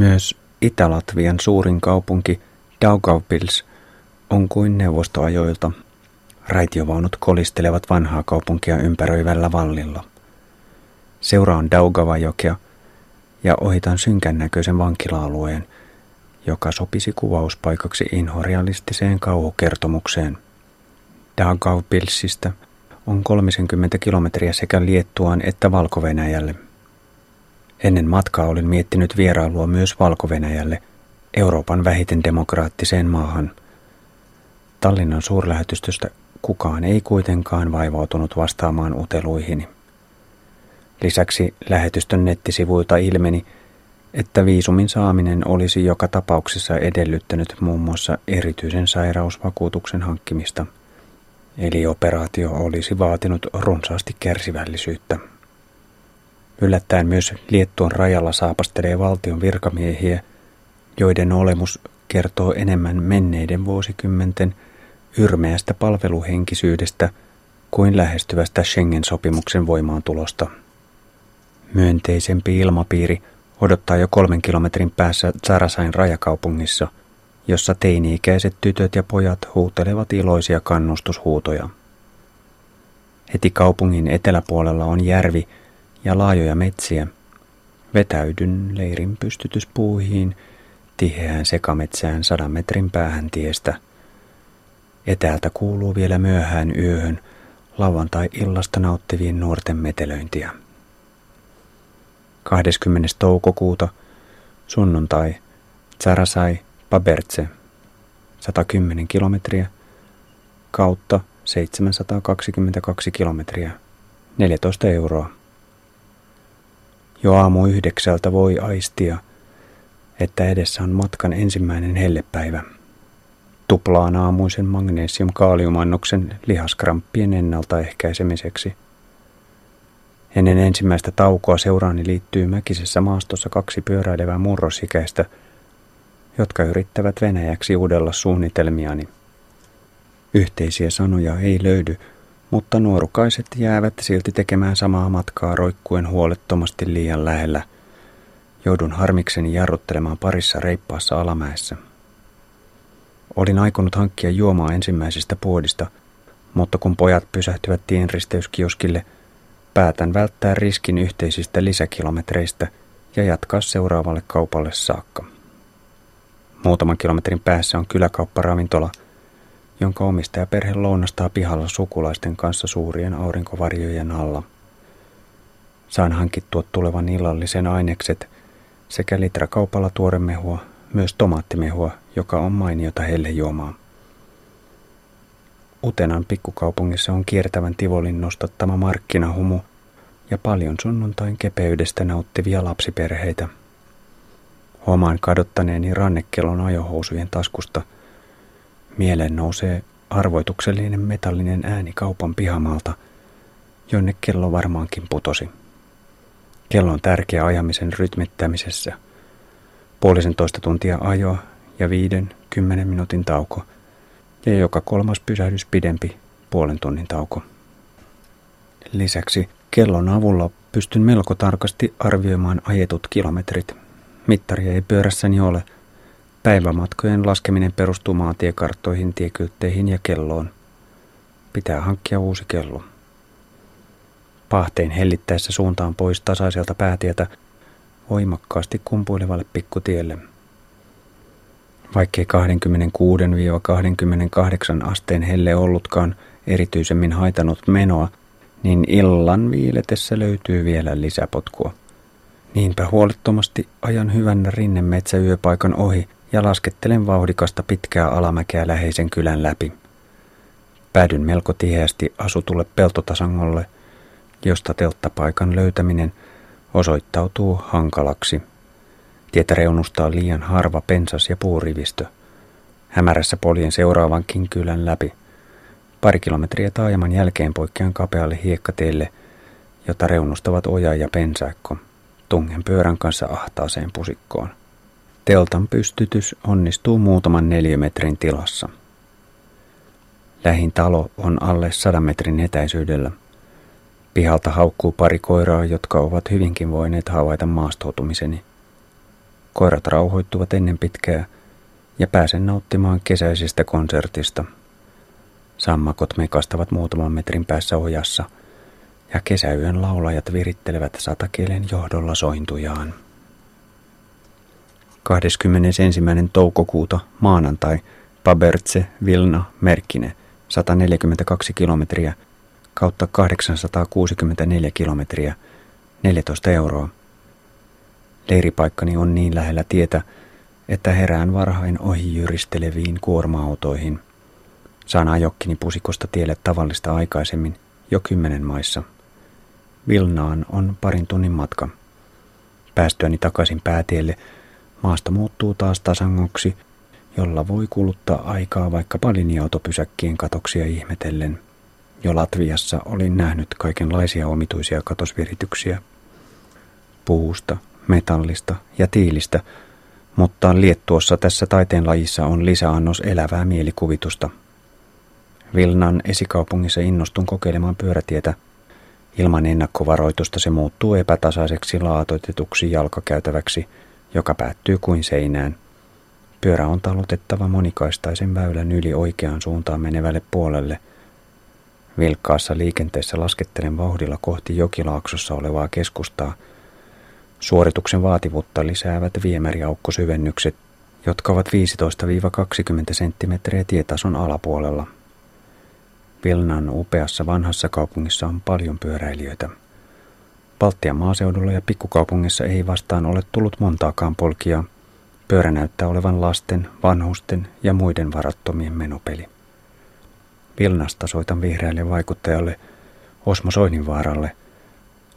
Myös Itä-Latvian suurin kaupunki Daugavpils on kuin neuvostoajoilta. Raitiovaunut kolistelevat vanhaa kaupunkia ympäröivällä vallilla. Seuraan Daugavajokea ja ohitan synkän näköisen vankila-alueen, joka sopisi kuvauspaikaksi inhorealistiseen kauhukertomukseen. Daugavpilsistä on 30 kilometriä sekä Liettuaan että valko -Venäjälle. Ennen matkaa olin miettinyt vierailua myös valko Euroopan vähiten demokraattiseen maahan. Tallinnan suurlähetystöstä kukaan ei kuitenkaan vaivautunut vastaamaan uteluihini. Lisäksi lähetystön nettisivuilta ilmeni, että viisumin saaminen olisi joka tapauksessa edellyttänyt muun muassa erityisen sairausvakuutuksen hankkimista, eli operaatio olisi vaatinut runsaasti kärsivällisyyttä. Yllättäen myös Liettuan rajalla saapastelee valtion virkamiehiä, joiden olemus kertoo enemmän menneiden vuosikymmenten yrmeästä palveluhenkisyydestä kuin lähestyvästä Schengen-sopimuksen voimaantulosta. Myönteisempi ilmapiiri odottaa jo kolmen kilometrin päässä Zarasain rajakaupungissa, jossa teini-ikäiset tytöt ja pojat huutelevat iloisia kannustushuutoja. Heti kaupungin eteläpuolella on järvi ja laajoja metsiä. Vetäydyn leirin pystytyspuuhiin tiheään sekametsään sadan metrin päähän tiestä. Etäältä kuuluu vielä myöhään yöhön lauantai-illasta nauttivien nuorten metelöintiä. 20. toukokuuta, sunnuntai, Tsarasai, Pabertse, 110 kilometriä, kautta 722 kilometriä, 14 euroa. Jo aamu yhdeksältä voi aistia, että edessä on matkan ensimmäinen hellepäivä. Tuplaan aamuisen magnesium-kaaliumannoksen lihaskramppien ennaltaehkäisemiseksi – Ennen ensimmäistä taukoa seuraani liittyy mäkisessä maastossa kaksi pyöräilevää murrosikäistä, jotka yrittävät Venäjäksi uudella suunnitelmiani. Yhteisiä sanoja ei löydy, mutta nuorukaiset jäävät silti tekemään samaa matkaa roikkuen huolettomasti liian lähellä. Joudun harmikseni jarruttelemaan parissa reippaassa alamäessä. Olin aikonut hankkia juomaa ensimmäisestä puodista, mutta kun pojat pysähtyvät tienristeyskioskille – Päätän välttää riskin yhteisistä lisäkilometreistä ja jatkaa seuraavalle kaupalle saakka. Muutaman kilometrin päässä on kyläkaupparavintola, jonka omistajaperhe lounastaa pihalla sukulaisten kanssa suurien aurinkovarjojen alla. Saan hankittua tulevan illallisen ainekset sekä litrakaupalla tuoremehua, myös tomaattimehua, joka on mainiota hellejuomaa. Utenan pikkukaupungissa on kiertävän Tivolin nostattama markkinahumu ja paljon sunnuntain kepeydestä nauttivia lapsiperheitä. Huomaan kadottaneeni rannekellon ajohousujen taskusta. Mieleen nousee arvoituksellinen metallinen ääni kaupan pihamalta, jonne kello varmaankin putosi. Kello on tärkeä ajamisen rytmittämisessä. Puolisen toista tuntia ajoa ja viiden, kymmenen minuutin tauko – ja joka kolmas pysähdys pidempi puolen tunnin tauko. Lisäksi kellon avulla pystyn melko tarkasti arvioimaan ajetut kilometrit. Mittari ei pyörässäni ole. Päivämatkojen laskeminen perustuu maantiekarttoihin, tiekyltteihin ja kelloon. Pitää hankkia uusi kello. Pahteen hellittäessä suuntaan pois tasaiselta päätietä voimakkaasti kumpuilevalle pikkutielle – Vaikkei 26-28 asteen helle ollutkaan erityisemmin haitanut menoa, niin illan viiletessä löytyy vielä lisäpotkua. Niinpä huolettomasti ajan hyvän rinnemetsäyöpaikan ohi ja laskettelen vauhdikasta pitkää alamäkeä läheisen kylän läpi. Päädyn melko tiheästi asutulle peltotasangolle, josta telttapaikan löytäminen osoittautuu hankalaksi. Tietä reunustaa liian harva pensas ja puurivistö. Hämärässä poljen seuraavankin kylän läpi. Pari kilometriä taajaman jälkeen poikkean kapealle hiekkateelle, jota reunustavat oja ja pensaikko. Tungen pyörän kanssa ahtaaseen pusikkoon. Teltan pystytys onnistuu muutaman neliömetrin tilassa. Lähin talo on alle sadan metrin etäisyydellä. Pihalta haukkuu pari koiraa, jotka ovat hyvinkin voineet havaita maastoutumiseni. Koirat rauhoittuvat ennen pitkää ja pääsen nauttimaan kesäisestä konsertista. Sammakot mekastavat muutaman metrin päässä ojassa ja kesäyön laulajat virittelevät satakielen johdolla sointujaan. 21. toukokuuta maanantai Pabertse Vilna Merkine 142 kilometriä kautta 864 kilometriä 14 euroa. Leiripaikkani on niin lähellä tietä, että herään varhain ohi jyristeleviin kuorma-autoihin. Saan ajokkini pusikosta tielle tavallista aikaisemmin jo kymmenen maissa. Vilnaan on parin tunnin matka. Päästyäni takaisin päätielle maasta muuttuu taas tasangoksi, jolla voi kuluttaa aikaa vaikka linja-autopysäkkien katoksia ihmetellen. Jo Latviassa olin nähnyt kaikenlaisia omituisia katosvirityksiä. Puusta, metallista ja tiilistä, mutta Liettuossa tässä taiteen lajissa on lisäannos elävää mielikuvitusta. Vilnan esikaupungissa innostun kokeilemaan pyörätietä. Ilman ennakkovaroitusta se muuttuu epätasaiseksi laatoitetuksi jalkakäytäväksi, joka päättyy kuin seinään. Pyörä on talutettava monikaistaisen väylän yli oikeaan suuntaan menevälle puolelle. Vilkkaassa liikenteessä laskettelen vauhdilla kohti jokilaaksossa olevaa keskustaa – Suorituksen vaativuutta lisäävät viemäriaukkosyvennykset, jotka ovat 15-20 cm tietason alapuolella. Vilnan upeassa vanhassa kaupungissa on paljon pyöräilijöitä. Baltian maaseudulla ja pikkukaupungissa ei vastaan ole tullut montaakaan polkia. Pyörä näyttää olevan lasten, vanhusten ja muiden varattomien menopeli. Vilnasta soitan vihreälle vaikuttajalle Osmo Soininvaaralle,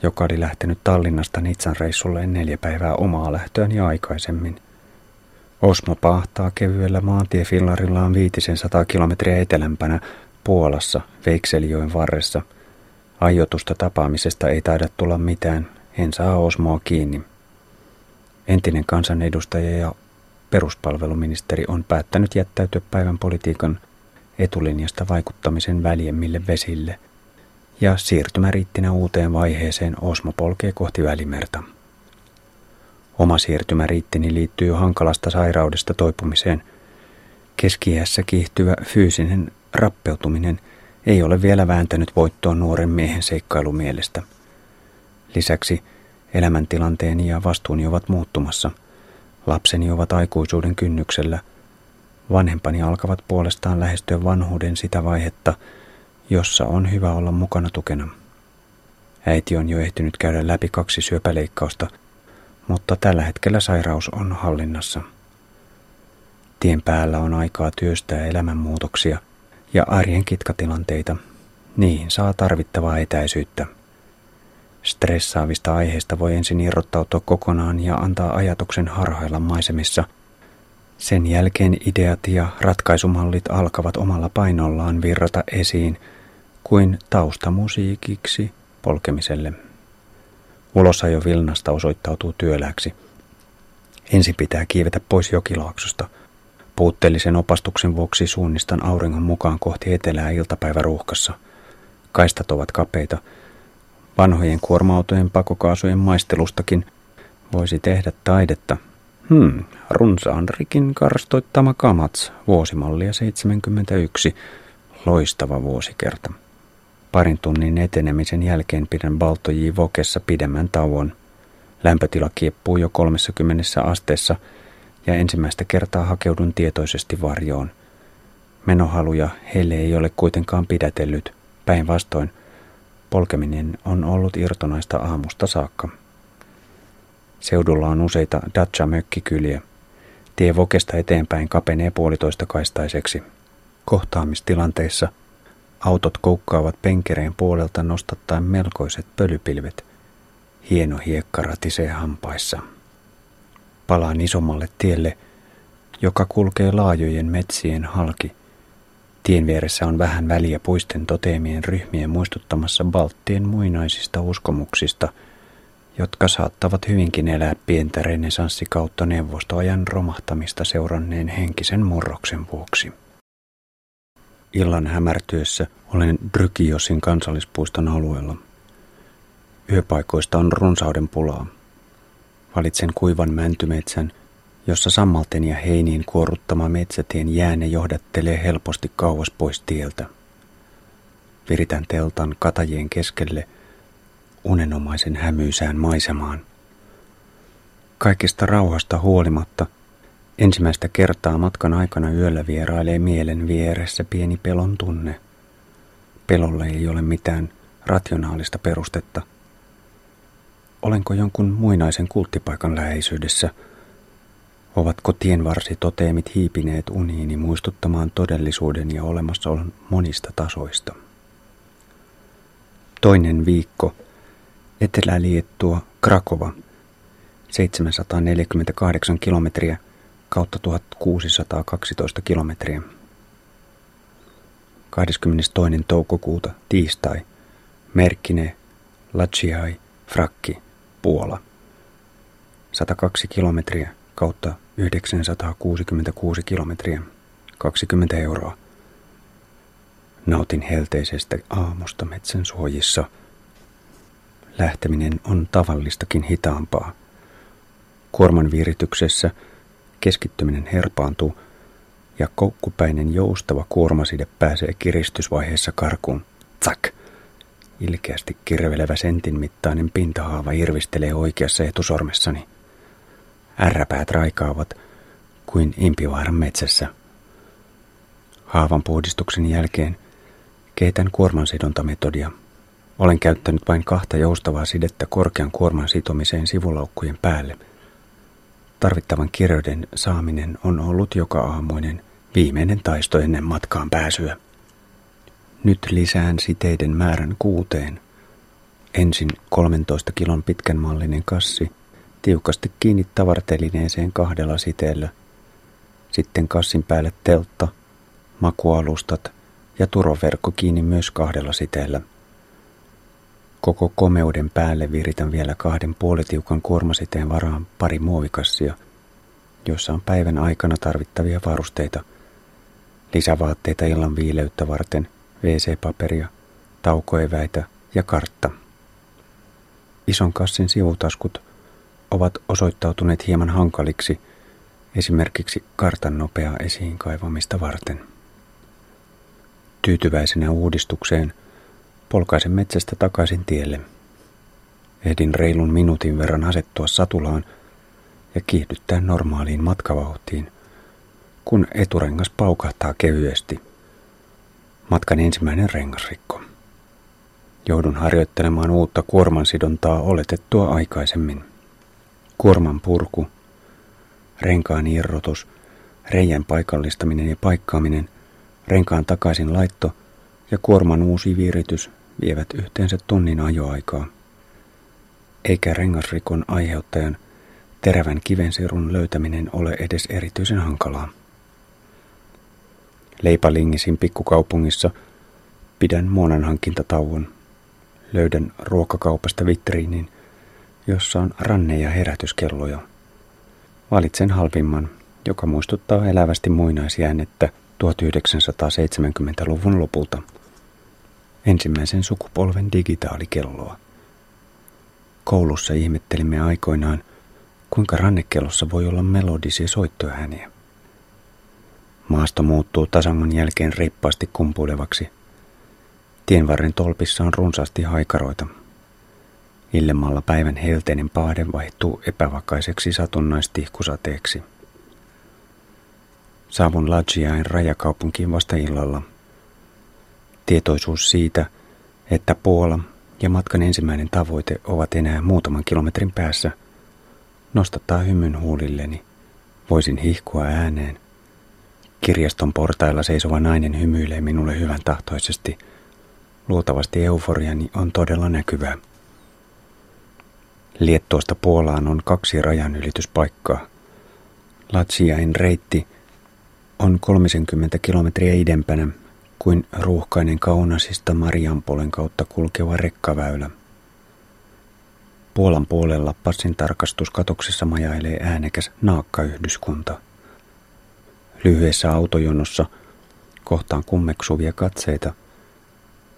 joka oli lähtenyt Tallinnasta Nitsan reissulle neljä päivää omaa lähtöäni aikaisemmin. Osmo pahtaa kevyellä maantiefillarillaan viitisen sata kilometriä etelämpänä Puolassa Veikselijoen varressa. Aiotusta tapaamisesta ei taida tulla mitään, en saa Osmoa kiinni. Entinen kansanedustaja ja peruspalveluministeri on päättänyt jättäytyä päivän politiikan etulinjasta vaikuttamisen väljemmille vesille – ja siirtymäriittinä uuteen vaiheeseen Osmo polkee kohti Välimerta. Oma siirtymäriittini liittyy hankalasta sairaudesta toipumiseen. Keskiässä kiihtyvä fyysinen rappeutuminen ei ole vielä vääntänyt voittoa nuoren miehen seikkailumielestä. Lisäksi elämäntilanteeni ja vastuuni ovat muuttumassa. Lapseni ovat aikuisuuden kynnyksellä. Vanhempani alkavat puolestaan lähestyä vanhuuden sitä vaihetta, jossa on hyvä olla mukana tukena. Äiti on jo ehtinyt käydä läpi kaksi syöpäleikkausta, mutta tällä hetkellä sairaus on hallinnassa. Tien päällä on aikaa työstää elämänmuutoksia ja arjen kitkatilanteita. Niihin saa tarvittavaa etäisyyttä. Stressaavista aiheista voi ensin irrottautua kokonaan ja antaa ajatuksen harhailla maisemissa. Sen jälkeen ideat ja ratkaisumallit alkavat omalla painollaan virrata esiin – kuin taustamusiikiksi polkemiselle. Ulosajo Vilnasta osoittautuu työläksi. Ensin pitää kiivetä pois jokilaaksosta. Puutteellisen opastuksen vuoksi suunnistan auringon mukaan kohti etelää iltapäiväruuhkassa. Kaistat ovat kapeita. Vanhojen kuorma-autojen pakokaasujen maistelustakin voisi tehdä taidetta. Hmm, runsaan rikin karstoittama Kamats, vuosimallia 71, loistava vuosikerta. Parin tunnin etenemisen jälkeen pidän Baltoji Vokessa pidemmän tauon. Lämpötila kieppuu jo 30 asteessa ja ensimmäistä kertaa hakeudun tietoisesti varjoon. Menohaluja heille ei ole kuitenkaan pidätellyt. Päinvastoin, polkeminen on ollut irtonaista aamusta saakka. Seudulla on useita Dacia-mökkikyliä. Tie Vokesta eteenpäin kapenee puolitoista kaistaiseksi. Kohtaamistilanteissa – Autot koukkaavat penkereen puolelta nostattaen melkoiset pölypilvet. Hieno hiekka ratisee hampaissa. Palaan isommalle tielle, joka kulkee laajojen metsien halki. Tien vieressä on vähän väliä puisten toteemien ryhmien muistuttamassa Balttien muinaisista uskomuksista, jotka saattavat hyvinkin elää pientä renesanssikautta neuvostoajan romahtamista seuranneen henkisen murroksen vuoksi. Illan hämärtyessä olen Drykiosin kansallispuiston alueella. Yöpaikoista on runsauden pulaa. Valitsen kuivan mäntymetsän, jossa sammalten ja heiniin kuoruttama metsätien jääne johdattelee helposti kauas pois tieltä. Viritän teltan katajien keskelle unenomaisen hämyisään maisemaan. Kaikista rauhasta huolimatta ensimmäistä kertaa matkan aikana yöllä vierailee mielen vieressä pieni pelon tunne. Pelolle ei ole mitään rationaalista perustetta. Olenko jonkun muinaisen kulttipaikan läheisyydessä – Ovatko tienvarsitoteemit hiipineet uniini muistuttamaan todellisuuden ja olemassaolon monista tasoista? Toinen viikko. Etelä-Liettua, Krakova. 748 kilometriä kautta 1612 kilometriä. 22. toukokuuta, tiistai. Merkkine, Lachiai, Frakki, Puola. 102 kilometriä kautta 966 kilometriä, 20 euroa. Nautin helteisestä aamusta metsän suojissa. Lähteminen on tavallistakin hitaampaa. Kuorman viirityksessä keskittyminen herpaantuu ja koukkupäinen joustava kuormaside pääsee kiristysvaiheessa karkuun. Tsak! Ilkeästi kirvelevä sentin mittainen pintahaava irvistelee oikeassa etusormessani. Ärräpäät raikaavat kuin impivaaran metsässä. Haavan puhdistuksen jälkeen keitän kuormansidontametodia. Olen käyttänyt vain kahta joustavaa sidettä korkean kuorman sitomiseen sivulaukkujen päälle. Tarvittavan kirjoiden saaminen on ollut joka aamuinen viimeinen taisto ennen matkaan pääsyä. Nyt lisään siteiden määrän kuuteen. Ensin 13 kilon pitkän mallinen kassi – tiukasti kiinni tavartelineeseen kahdella siteellä. Sitten kassin päälle teltta, makualustat ja turoverkko kiinni myös kahdella siteellä. Koko komeuden päälle viritän vielä kahden puolitiukan kuormasiteen varaan pari muovikassia, joissa on päivän aikana tarvittavia varusteita, lisävaatteita illan viileyttä varten, WC-paperia, taukoeväitä ja kartta. Ison kassin sivutaskut – ovat osoittautuneet hieman hankaliksi esimerkiksi kartan nopeaa esiin kaivamista varten. Tyytyväisenä uudistukseen polkaisen metsästä takaisin tielle. Ehdin reilun minuutin verran asettua satulaan ja kiihdyttää normaaliin matkavauhtiin, kun eturengas paukahtaa kevyesti. Matkan ensimmäinen rengasrikko. Joudun harjoittelemaan uutta kuormansidontaa oletettua aikaisemmin kuorman purku, renkaan irrotus, reijän paikallistaminen ja paikkaaminen, renkaan takaisin laitto ja kuorman uusi viiritys vievät yhteensä tunnin ajoaikaa. Eikä rengasrikon aiheuttajan terävän kivensirun löytäminen ole edes erityisen hankalaa. Leipalingisin pikkukaupungissa pidän muonan hankintatauon. Löydän ruokakaupasta vitriinin – jossa on ranne- ja herätyskelloja. Valitsen halvimman, joka muistuttaa elävästi muinaisjäänettä 1970-luvun lopulta. Ensimmäisen sukupolven digitaalikelloa. Koulussa ihmettelimme aikoinaan, kuinka rannekellossa voi olla melodisia soittoääniä. Maasto muuttuu tasangon jälkeen reippaasti kumpuilevaksi. Tienvarren tolpissa on runsaasti haikaroita, Illemmalla päivän helteinen paade vaihtuu epävakaiseksi satunnaistihkusateeksi. Saavun Lajiain rajakaupunkiin vasta illalla. Tietoisuus siitä, että Puola ja matkan ensimmäinen tavoite ovat enää muutaman kilometrin päässä, nostattaa hymyn huulilleni. Voisin hihkua ääneen. Kirjaston portailla seisova nainen hymyilee minulle hyvän tahtoisesti. Luultavasti euforiani on todella näkyvää. Liettuosta Puolaan on kaksi rajanylityspaikkaa. Latsiain reitti on 30 kilometriä idempänä kuin ruuhkainen Kaunasista Marianpolen kautta kulkeva rekkaväylä. Puolan puolella passin tarkastuskatoksessa majailee äänekäs naakkayhdyskunta. Lyhyessä autojonossa kohtaan kummeksuvia katseita.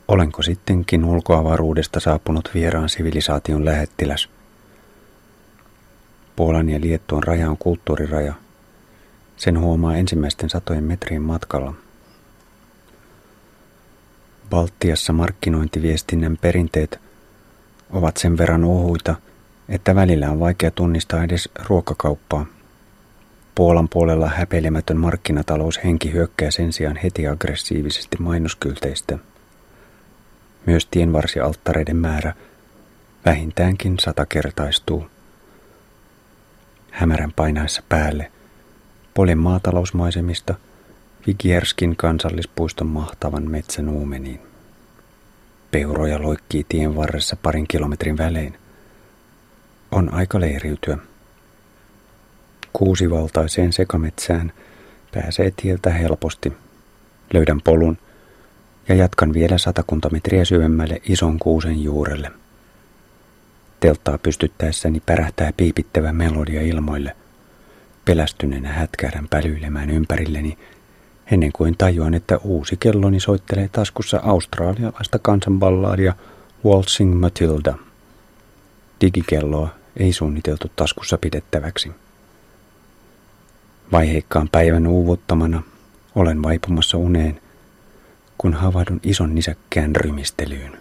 Olenko sittenkin ulkoavaruudesta saapunut vieraan sivilisaation lähettiläs – Puolan ja Liettuan raja on kulttuuriraja. Sen huomaa ensimmäisten satojen metrien matkalla. Baltiassa markkinointiviestinnän perinteet ovat sen verran ohuita, että välillä on vaikea tunnistaa edes ruokakauppaa. Puolan puolella häpeilemätön markkinataloushenki hyökkää sen sijaan heti aggressiivisesti mainoskylteistä. Myös tienvarsialttareiden määrä vähintäänkin satakertaistuu. Hämärän painaessa päälle Polen maatalousmaisemista Vigierskin kansallispuiston mahtavan metsän uumeniin. Peuroja loikkii tien varressa parin kilometrin välein. On aika leiriytyä. Kuusivaltaiseen sekametsään pääsee tieltä helposti. Löydän polun ja jatkan vielä satakunta metriä syvemmälle ison kuusen juurelle. Telttaa pystyttäessäni pärähtää piipittävä melodia ilmoille. Pelästyneenä hätkähdän pälyilemään ympärilleni ennen kuin tajuan, että uusi kelloni soittelee taskussa australialaista kansanballaadia Waltzing Matilda. Digikelloa ei suunniteltu taskussa pidettäväksi. Vaiheikkaan päivän uuvuttamana olen vaipumassa uneen, kun havahdun ison nisäkkään rymistelyyn.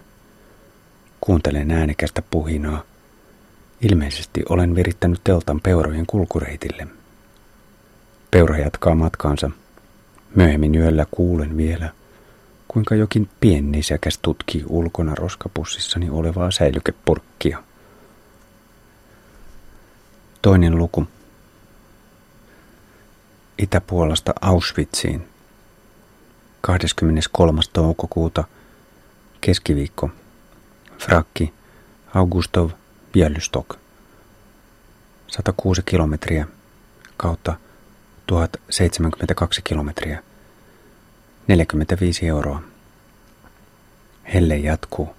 Kuuntelen äänekästä puhinaa. Ilmeisesti olen virittänyt teltan peurojen kulkureitille. Peura jatkaa matkaansa. Myöhemmin yöllä kuulen vielä, kuinka jokin piennisäkäs tutkii ulkona roskapussissani olevaa säilykepurkkia. Toinen luku. Itäpuolasta Auschwitziin. 23. toukokuuta, keskiviikko. Frakki, Augustov, Bielystok. 106 kilometriä kautta 1072 kilometriä. 45 euroa. Helle jatkuu.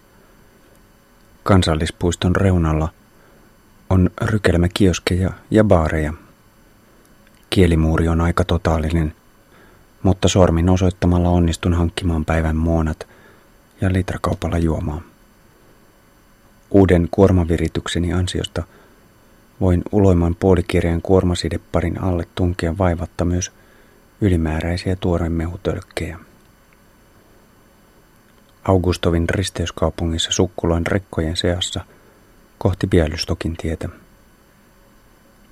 Kansallispuiston reunalla on rykelmä kioskeja ja baareja – Kielimuuri on aika totaalinen, mutta sormin osoittamalla onnistun hankkimaan päivän muonat ja litrakaupalla juomaan. Uuden kuormaviritykseni ansiosta voin uloiman puolikirjan kuormasideparin alle tunkea vaivatta myös ylimääräisiä tuoremehutölkkejä. Augustovin risteyskaupungissa Sukkulan rekkojen seassa kohti Bialystokin tietä.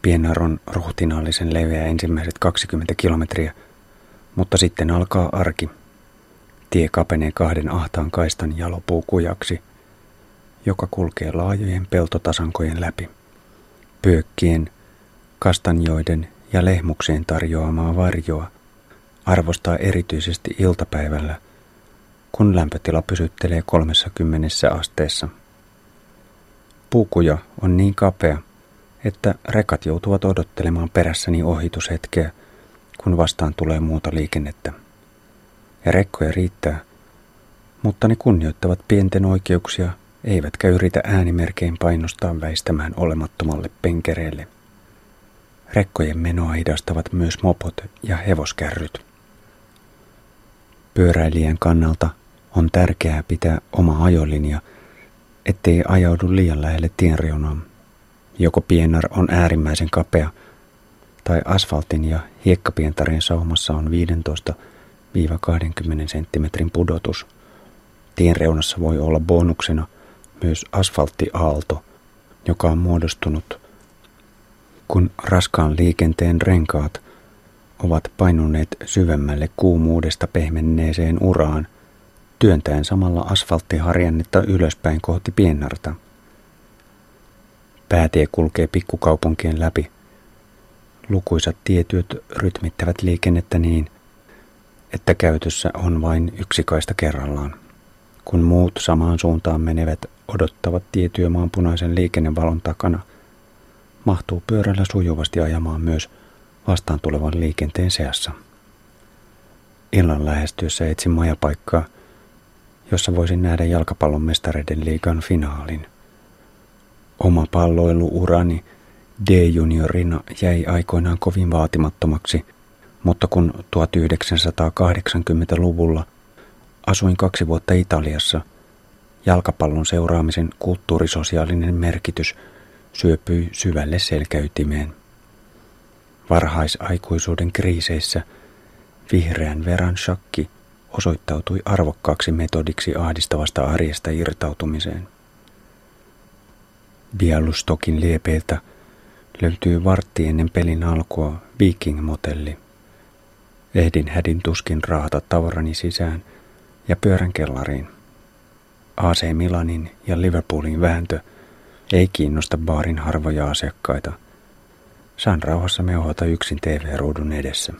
Pienar on ruhtinaallisen leveä ensimmäiset 20 kilometriä, mutta sitten alkaa arki. Tie kapenee kahden ahtaan kaistan jalopuukujaksi, joka kulkee laajojen peltotasankojen läpi. Pyökkien, kastanjoiden ja lehmukseen tarjoamaa varjoa arvostaa erityisesti iltapäivällä, kun lämpötila pysyttelee 30 asteessa. Puukuja on niin kapea, että rekat joutuvat odottelemaan perässäni ohitushetkeä, kun vastaan tulee muuta liikennettä. Ja rekkoja riittää, mutta ne kunnioittavat pienten oikeuksia, eivätkä yritä äänimerkein painostaa väistämään olemattomalle penkereelle. Rekkojen menoa hidastavat myös mopot ja hevoskärryt. Pyöräilijän kannalta on tärkeää pitää oma ajolinja, ettei ajaudu liian lähelle tienreunaan Joko pienar on äärimmäisen kapea, tai asfaltin ja hiekkapientarin saumassa on 15-20 cm pudotus. Tien reunassa voi olla bonuksena myös asfalttiaalto, joka on muodostunut, kun raskaan liikenteen renkaat ovat painuneet syvemmälle kuumuudesta pehmenneeseen uraan, työntäen samalla asfalttiharjannetta ylöspäin kohti piennarta. Päätie kulkee pikkukaupunkien läpi. Lukuisat tietyöt rytmittävät liikennettä niin, että käytössä on vain yksi kaista kerrallaan. Kun muut samaan suuntaan menevät odottavat tietyömaan punaisen liikennevalon takana, mahtuu pyörällä sujuvasti ajamaan myös vastaan tulevan liikenteen seassa. Illan lähestyessä etsin majapaikkaa, jossa voisin nähdä jalkapallon mestareiden liigan finaalin. Oma palloiluurani D-juniorina jäi aikoinaan kovin vaatimattomaksi, mutta kun 1980-luvulla asuin kaksi vuotta Italiassa, jalkapallon seuraamisen kulttuurisosiaalinen merkitys syöpyi syvälle selkäytimeen. Varhaisaikuisuuden kriiseissä vihreän veran shakki osoittautui arvokkaaksi metodiksi ahdistavasta arjesta irtautumiseen. Bialustokin liepeiltä löytyy vartti ennen pelin alkua Viking-motelli. Ehdin hädin tuskin raahata tavarani sisään ja pyörän kellariin. AC Milanin ja Liverpoolin vääntö ei kiinnosta baarin harvoja asiakkaita. Saan rauhassa meuhota yksin TV-ruudun edessä.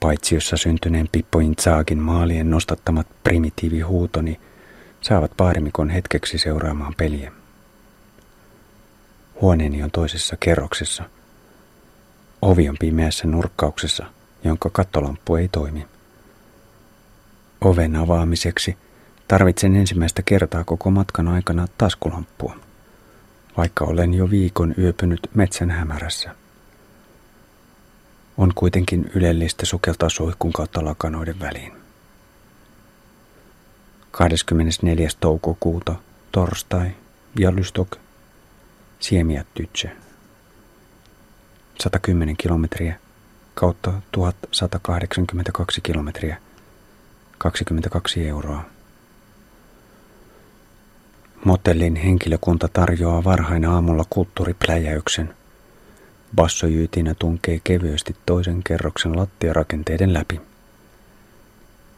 Paitsiossa syntyneen Pippo Inzagin maalien nostattamat primitiivihuutoni saavat baarimikon hetkeksi seuraamaan peliä. Huoneeni on toisessa kerroksessa. Ovi on pimeässä nurkkauksessa, jonka kattolamppu ei toimi. Oven avaamiseksi tarvitsen ensimmäistä kertaa koko matkan aikana taskulamppua, vaikka olen jo viikon yöpynyt metsän hämärässä. On kuitenkin ylellistä sukeltaa suihkun kautta lakanoiden väliin. 24. toukokuuta, torstai, Bialystok, Siemiattytse. 110 kilometriä kautta 1182 kilometriä. 22 euroa. Motellin henkilökunta tarjoaa varhain aamulla kulttuuripläjäyksen. Bassojyytinä tunkee kevyesti toisen kerroksen lattiarakenteiden läpi.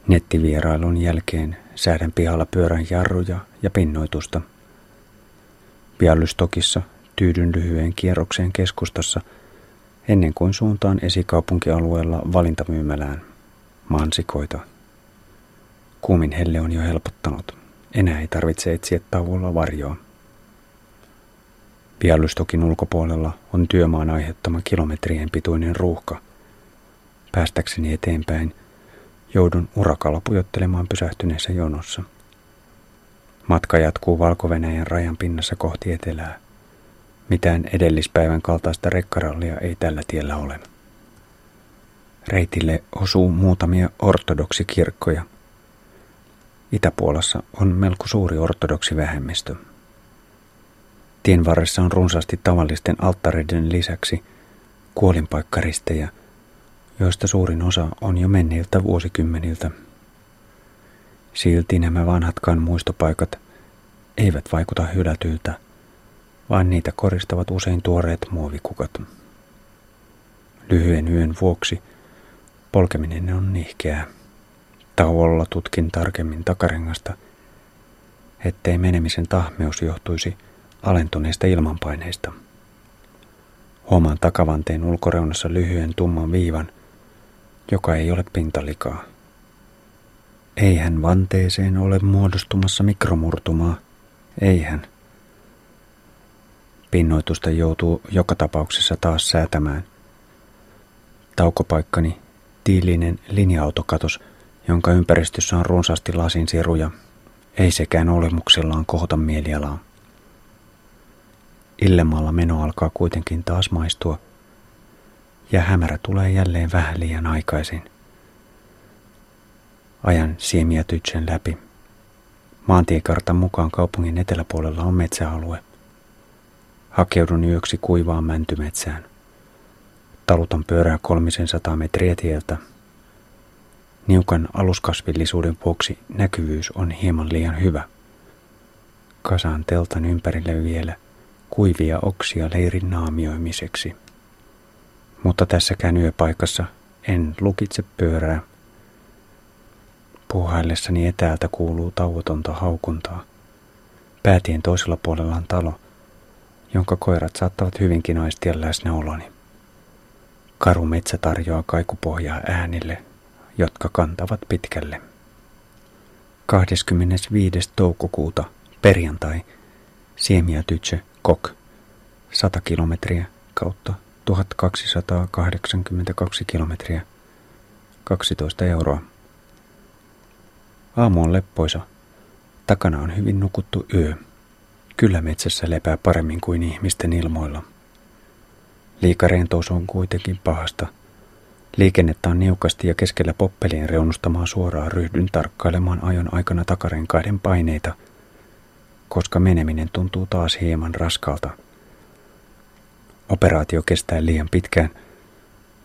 Nettivierailun jälkeen säädän pihalla pyörän jarruja ja pinnoitusta. Bialystokissa tyydyn lyhyen kierrokseen keskustassa ennen kuin suuntaan esikaupunkialueella valintamyymälään. Mansikoita. Kuumin helle on jo helpottanut. Enää ei tarvitse etsiä tauolla varjoa. Bialystokin ulkopuolella on työmaan aiheuttama kilometrien pituinen ruuhka. Päästäkseni eteenpäin joudun urakalla pujottelemaan pysähtyneessä jonossa. Matka jatkuu valko rajan pinnassa kohti etelää. Mitään edellispäivän kaltaista rekkarallia ei tällä tiellä ole. Reitille osuu muutamia ortodoksikirkkoja. Itäpuolassa on melko suuri ortodoksi vähemmistö. Tien varressa on runsaasti tavallisten alttareiden lisäksi kuolinpaikkaristejä, joista suurin osa on jo menneiltä vuosikymmeniltä. Silti nämä vanhatkaan muistopaikat eivät vaikuta hylätyiltä, vaan niitä koristavat usein tuoreet muovikukat. Lyhyen yön vuoksi polkeminen on nihkeää. Tauolla tutkin tarkemmin takarengasta, ettei menemisen tahmeus johtuisi alentuneista ilmanpaineista. Huomaan takavanteen ulkoreunassa lyhyen tumman viivan, joka ei ole pintalikaa. Eihän vanteeseen ole muodostumassa mikromurtumaa, eihän. Pinnoitusta joutuu joka tapauksessa taas säätämään. Taukopaikkani, tiilinen linja-autokatos, jonka ympäristössä on runsaasti lasinsiruja, ei sekään olemuksellaan kohota mielialaa. Illemaalla meno alkaa kuitenkin taas maistua, ja hämärä tulee jälleen vähän liian aikaisin. Ajan siemiä tytsen läpi. Maantiekartan mukaan kaupungin eteläpuolella on metsäalue. Hakeudun yöksi kuivaan mäntymetsään. Talutan pyörää kolmisen sata metriä tieltä. Niukan aluskasvillisuuden vuoksi näkyvyys on hieman liian hyvä. Kasaan teltan ympärille vielä kuivia oksia leirin naamioimiseksi. Mutta tässäkään yöpaikassa en lukitse pyörää. Puhaillessani etäältä kuuluu tauotonta haukuntaa. Päätien toisella puolella on talo, jonka koirat saattavat hyvinkin aistia läsnäoloni. Karu metsä tarjoaa kaikupohjaa äänille, jotka kantavat pitkälle. 25. toukokuuta, perjantai, Siemiä Tytse, Kok, 100 kilometriä kautta 1282 kilometriä, 12 euroa. Aamu on leppoisa. Takana on hyvin nukuttu yö. Kyllä metsässä lepää paremmin kuin ihmisten ilmoilla. Liikarentous on kuitenkin pahasta. Liikennettä on niukasti ja keskellä poppelien reunustamaa suoraan ryhdyn tarkkailemaan ajon aikana takarenkaiden paineita, koska meneminen tuntuu taas hieman raskalta. Operaatio kestää liian pitkään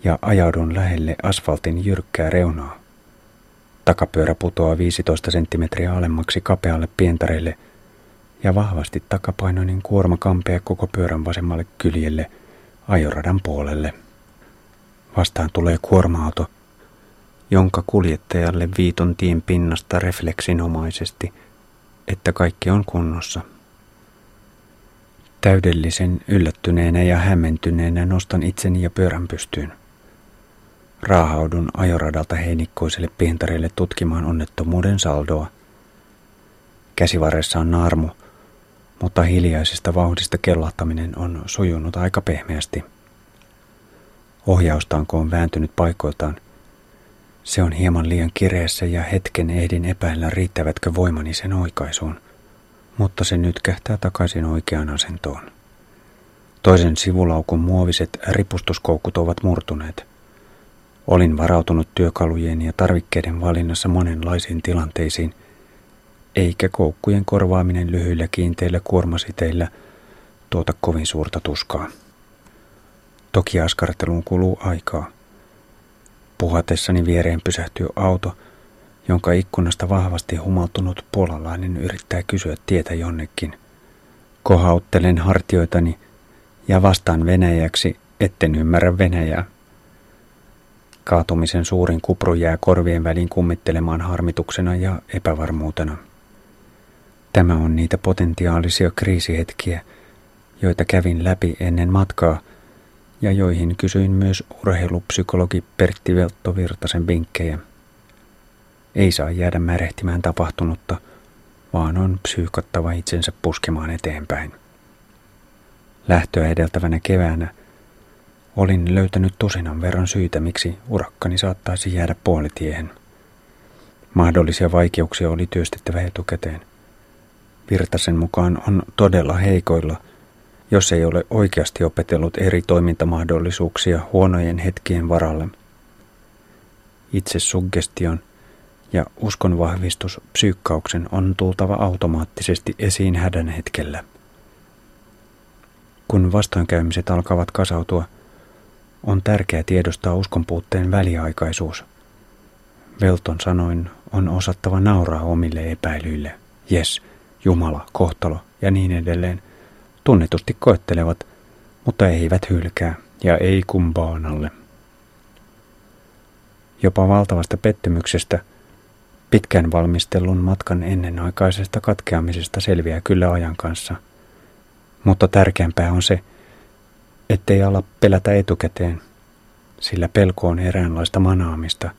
ja ajaudun lähelle asfaltin jyrkkää reunaa. Takapyörä putoaa 15 senttimetriä alemmaksi kapealle pientareille ja vahvasti takapainoinen kuorma kampea koko pyörän vasemmalle kyljelle ajoradan puolelle. Vastaan tulee kuorma-auto, jonka kuljettajalle viiton tien pinnasta refleksinomaisesti, että kaikki on kunnossa. Täydellisen yllättyneenä ja hämmentyneenä nostan itseni ja pyörän pystyyn. Raahaudun ajoradalta heinikkoiselle pientareille tutkimaan onnettomuuden saldoa. Käsivarressa on naarmu, mutta hiljaisesta vauhdista kellahtaminen on sujunut aika pehmeästi. Ohjaustanko on vääntynyt paikoiltaan. Se on hieman liian kireessä ja hetken ehdin epäillä riittävätkö voimani sen oikaisuun, mutta se nyt kähtää takaisin oikeaan asentoon. Toisen sivulaukun muoviset ripustuskoukut ovat murtuneet. Olin varautunut työkalujen ja tarvikkeiden valinnassa monenlaisiin tilanteisiin, eikä koukkujen korvaaminen lyhyillä kiinteillä kuormasiteillä tuota kovin suurta tuskaa. Toki askarteluun kuluu aikaa. Puhatessani viereen pysähtyy auto, jonka ikkunasta vahvasti humaltunut puolalainen yrittää kysyä tietä jonnekin. Kohauttelen hartioitani ja vastaan venäjäksi, etten ymmärrä venäjää. Kaatumisen suurin kupru jää korvien väliin kummittelemaan harmituksena ja epävarmuutena. Tämä on niitä potentiaalisia kriisihetkiä, joita kävin läpi ennen matkaa ja joihin kysyin myös urheilupsykologi Pertti Veltto Virtasen vinkkejä. Ei saa jäädä märehtimään tapahtunutta, vaan on psyykattava itsensä puskemaan eteenpäin. Lähtöä edeltävänä keväänä Olin löytänyt tusinan verran syitä, miksi urakkani saattaisi jäädä puolitiehen. Mahdollisia vaikeuksia oli työstettävä etukäteen. Virtasen mukaan on todella heikoilla, jos ei ole oikeasti opetellut eri toimintamahdollisuuksia huonojen hetkien varalle. Itse suggestion ja uskonvahvistus psyykkauksen on tultava automaattisesti esiin hädän hetkellä. Kun vastoinkäymiset alkavat kasautua – on tärkeää tiedostaa uskonpuutteen väliaikaisuus. Velton sanoin on osattava nauraa omille epäilyille. Jes, Jumala, kohtalo ja niin edelleen. Tunnetusti koettelevat, mutta eivät hylkää ja ei kumpaan alle. Jopa valtavasta pettymyksestä, pitkän valmistellun matkan ennenaikaisesta katkeamisesta selviää kyllä ajan kanssa. Mutta tärkeämpää on se, ettei ala pelätä etukäteen, sillä pelko on eräänlaista manaamista,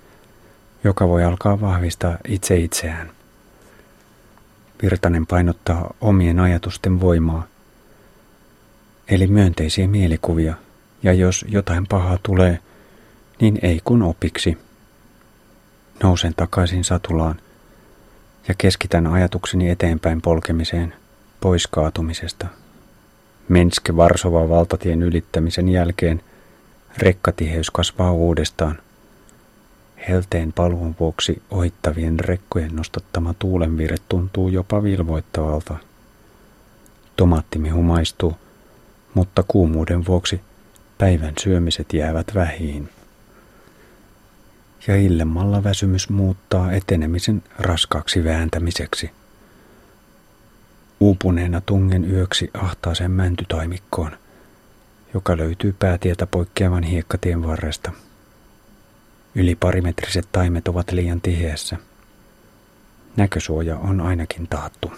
joka voi alkaa vahvistaa itse itseään. Virtanen painottaa omien ajatusten voimaa, eli myönteisiä mielikuvia, ja jos jotain pahaa tulee, niin ei kun opiksi. Nousen takaisin satulaan ja keskitän ajatukseni eteenpäin polkemiseen, pois kaatumisesta. Menske Varsova valtatien ylittämisen jälkeen rekkatiheys kasvaa uudestaan. Helteen paluun vuoksi ohittavien rekkojen nostattama tuulenvire tuntuu jopa vilvoittavalta. Tomaattimi humaistuu, mutta kuumuuden vuoksi päivän syömiset jäävät vähiin. Ja illemmalla väsymys muuttaa etenemisen raskaaksi vääntämiseksi – Uupuneena tungen yöksi ahtaaseen mäntytaimikkoon, joka löytyy päätietä poikkeavan hiekkatien varresta. Yli parimetriset taimet ovat liian tiheässä. Näkösuoja on ainakin taattu.